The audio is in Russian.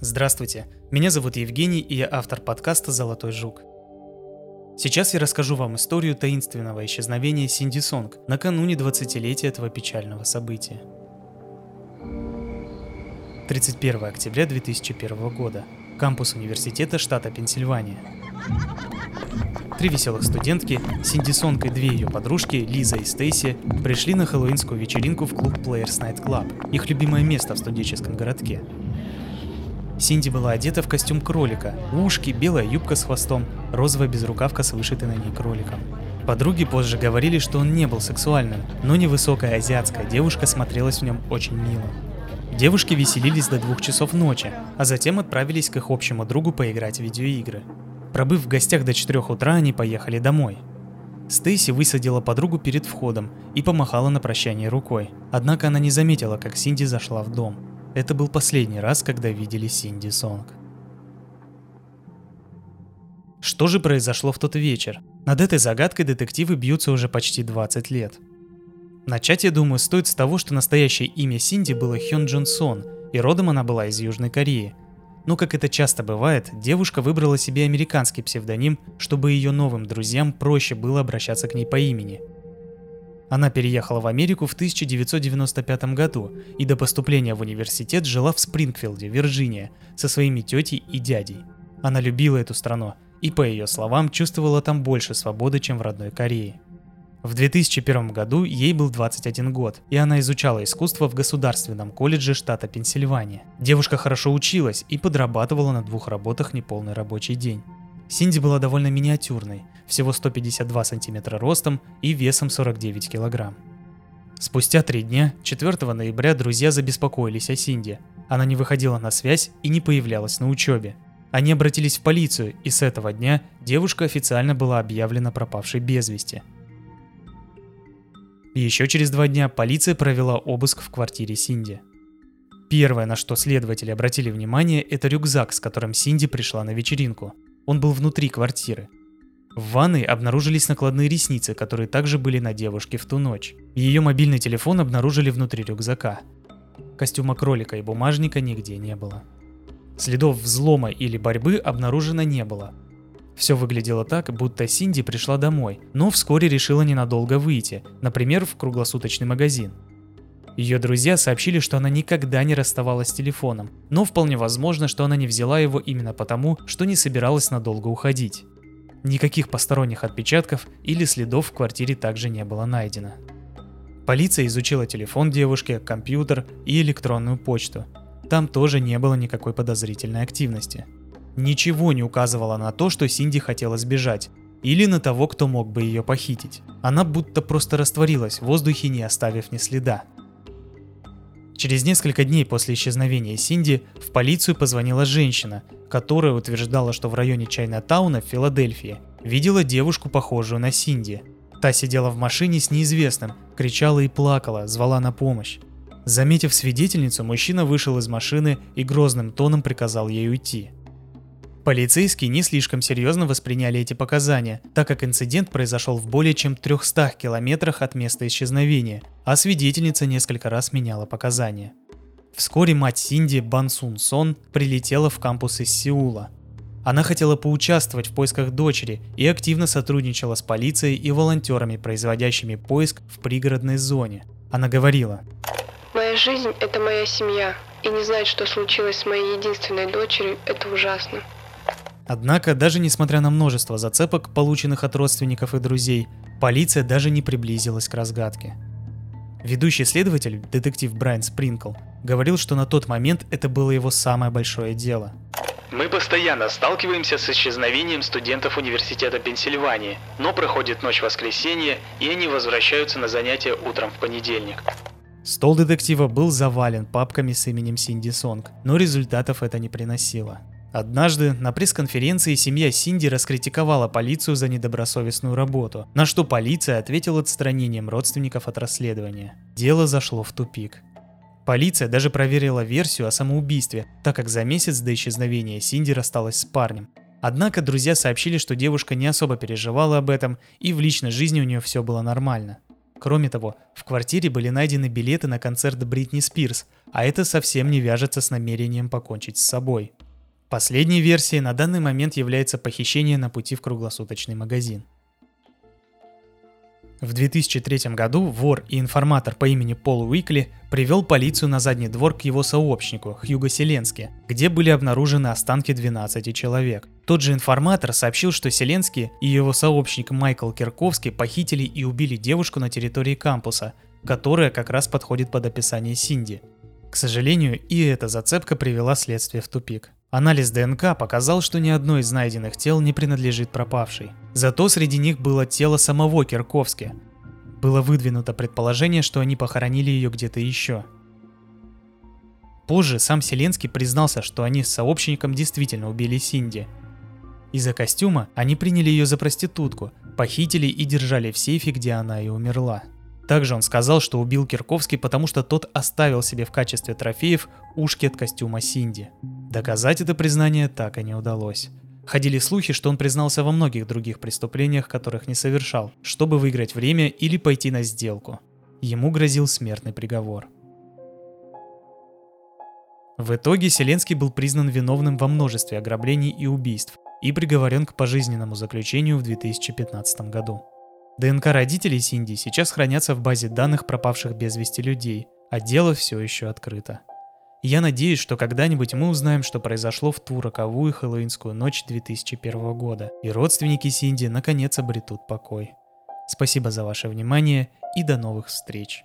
Здравствуйте, меня зовут Евгений, и я автор подкаста «Золотой жук». Сейчас я расскажу вам историю таинственного исчезновения Синди Сонг накануне 20-летия этого печального события. 31 октября 2001 года. Кампус университета штата Пенсильвания. Три веселых студентки, Синди Сонг и две ее подружки, Лиза и Стейси, пришли на хэллоуинскую вечеринку в клуб Players Night Club, их любимое место в студенческом городке. Синди была одета в костюм кролика, ушки, белая юбка с хвостом, розовая безрукавка с вышитой на ней кроликом. Подруги позже говорили, что он не был сексуальным, но невысокая азиатская девушка смотрелась в нем очень мило. Девушки веселились до двух часов ночи, а затем отправились к их общему другу поиграть в видеоигры. Пробыв в гостях до 4 утра, они поехали домой. Стейси высадила подругу перед входом и помахала на прощание рукой. Однако она не заметила, как Синди зашла в дом. Это был последний раз, когда видели Синди Сонг. Что же произошло в тот вечер? Над этой загадкой детективы бьются уже почти 20 лет. Начать, я думаю, стоит с того, что настоящее имя Синди было Хён Джун Сон, и родом она была из Южной Кореи. Но, как это часто бывает, девушка выбрала себе американский псевдоним, чтобы ее новым друзьям проще было обращаться к ней по имени – она переехала в Америку в 1995 году и до поступления в университет жила в Спрингфилде, Вирджиния, со своими тетей и дядей. Она любила эту страну и, по ее словам, чувствовала там больше свободы, чем в родной Корее. В 2001 году ей был 21 год, и она изучала искусство в Государственном колледже штата Пенсильвания. Девушка хорошо училась и подрабатывала на двух работах неполный рабочий день. Синди была довольно миниатюрной, всего 152 сантиметра ростом и весом 49 килограмм. Спустя три дня, 4 ноября, друзья забеспокоились о Синди. Она не выходила на связь и не появлялась на учебе. Они обратились в полицию, и с этого дня девушка официально была объявлена пропавшей без вести. Еще через два дня полиция провела обыск в квартире Синди. Первое, на что следователи обратили внимание, это рюкзак, с которым Синди пришла на вечеринку. Он был внутри квартиры. В ванной обнаружились накладные ресницы, которые также были на девушке в ту ночь. Ее мобильный телефон обнаружили внутри рюкзака. Костюма кролика и бумажника нигде не было. Следов взлома или борьбы обнаружено не было. Все выглядело так, будто Синди пришла домой, но вскоре решила ненадолго выйти, например, в круглосуточный магазин. Ее друзья сообщили, что она никогда не расставалась с телефоном, но вполне возможно, что она не взяла его именно потому, что не собиралась надолго уходить. Никаких посторонних отпечатков или следов в квартире также не было найдено. Полиция изучила телефон девушки, компьютер и электронную почту. Там тоже не было никакой подозрительной активности. Ничего не указывало на то, что Синди хотела сбежать, или на того, кто мог бы ее похитить. Она будто просто растворилась в воздухе, не оставив ни следа. Через несколько дней после исчезновения Синди в полицию позвонила женщина, которая утверждала, что в районе Чайна-тауна в Филадельфии видела девушку, похожую на Синди. Та сидела в машине с неизвестным, кричала и плакала, звала на помощь. Заметив свидетельницу, мужчина вышел из машины и грозным тоном приказал ей уйти. Полицейские не слишком серьезно восприняли эти показания, так как инцидент произошел в более чем 300 километрах от места исчезновения, а свидетельница несколько раз меняла показания. Вскоре мать Синди Бан Сун Сон прилетела в кампус из Сеула. Она хотела поучаствовать в поисках дочери и активно сотрудничала с полицией и волонтерами, производящими поиск в пригородной зоне. Она говорила, «Моя жизнь – это моя семья, и не знать, что случилось с моей единственной дочерью – это ужасно. Однако, даже несмотря на множество зацепок, полученных от родственников и друзей, полиция даже не приблизилась к разгадке. Ведущий следователь, детектив Брайан Спринкл, говорил, что на тот момент это было его самое большое дело. Мы постоянно сталкиваемся с исчезновением студентов университета Пенсильвании, но проходит ночь воскресенья, и они возвращаются на занятия утром в понедельник. Стол детектива был завален папками с именем Синди Сонг, но результатов это не приносило. Однажды на пресс-конференции семья Синди раскритиковала полицию за недобросовестную работу, на что полиция ответила отстранением родственников от расследования. Дело зашло в тупик. Полиция даже проверила версию о самоубийстве, так как за месяц до исчезновения Синди рассталась с парнем. Однако друзья сообщили, что девушка не особо переживала об этом и в личной жизни у нее все было нормально. Кроме того, в квартире были найдены билеты на концерт Бритни Спирс, а это совсем не вяжется с намерением покончить с собой. Последней версией на данный момент является похищение на пути в круглосуточный магазин. В 2003 году вор и информатор по имени Пол Уикли привел полицию на задний двор к его сообщнику, Хьюго Селенски, где были обнаружены останки 12 человек. Тот же информатор сообщил, что Селенский и его сообщник Майкл Кирковский похитили и убили девушку на территории кампуса, которая как раз подходит под описание Синди. К сожалению, и эта зацепка привела следствие в тупик. Анализ ДНК показал, что ни одно из найденных тел не принадлежит пропавшей. Зато среди них было тело самого Кирковски. Было выдвинуто предположение, что они похоронили ее где-то еще. Позже сам Селенский признался, что они с сообщником действительно убили Синди. Из-за костюма они приняли ее за проститутку, похитили и держали в сейфе, где она и умерла. Также он сказал, что убил Кирковский, потому что тот оставил себе в качестве трофеев ушки от костюма Синди. Доказать это признание так и не удалось. Ходили слухи, что он признался во многих других преступлениях, которых не совершал, чтобы выиграть время или пойти на сделку. Ему грозил смертный приговор. В итоге Селенский был признан виновным во множестве ограблений и убийств и приговорен к пожизненному заключению в 2015 году. ДНК родителей Синди сейчас хранятся в базе данных пропавших без вести людей, а дело все еще открыто. Я надеюсь, что когда-нибудь мы узнаем, что произошло в ту роковую хэллоуинскую ночь 2001 года, и родственники Синди наконец обретут покой. Спасибо за ваше внимание и до новых встреч.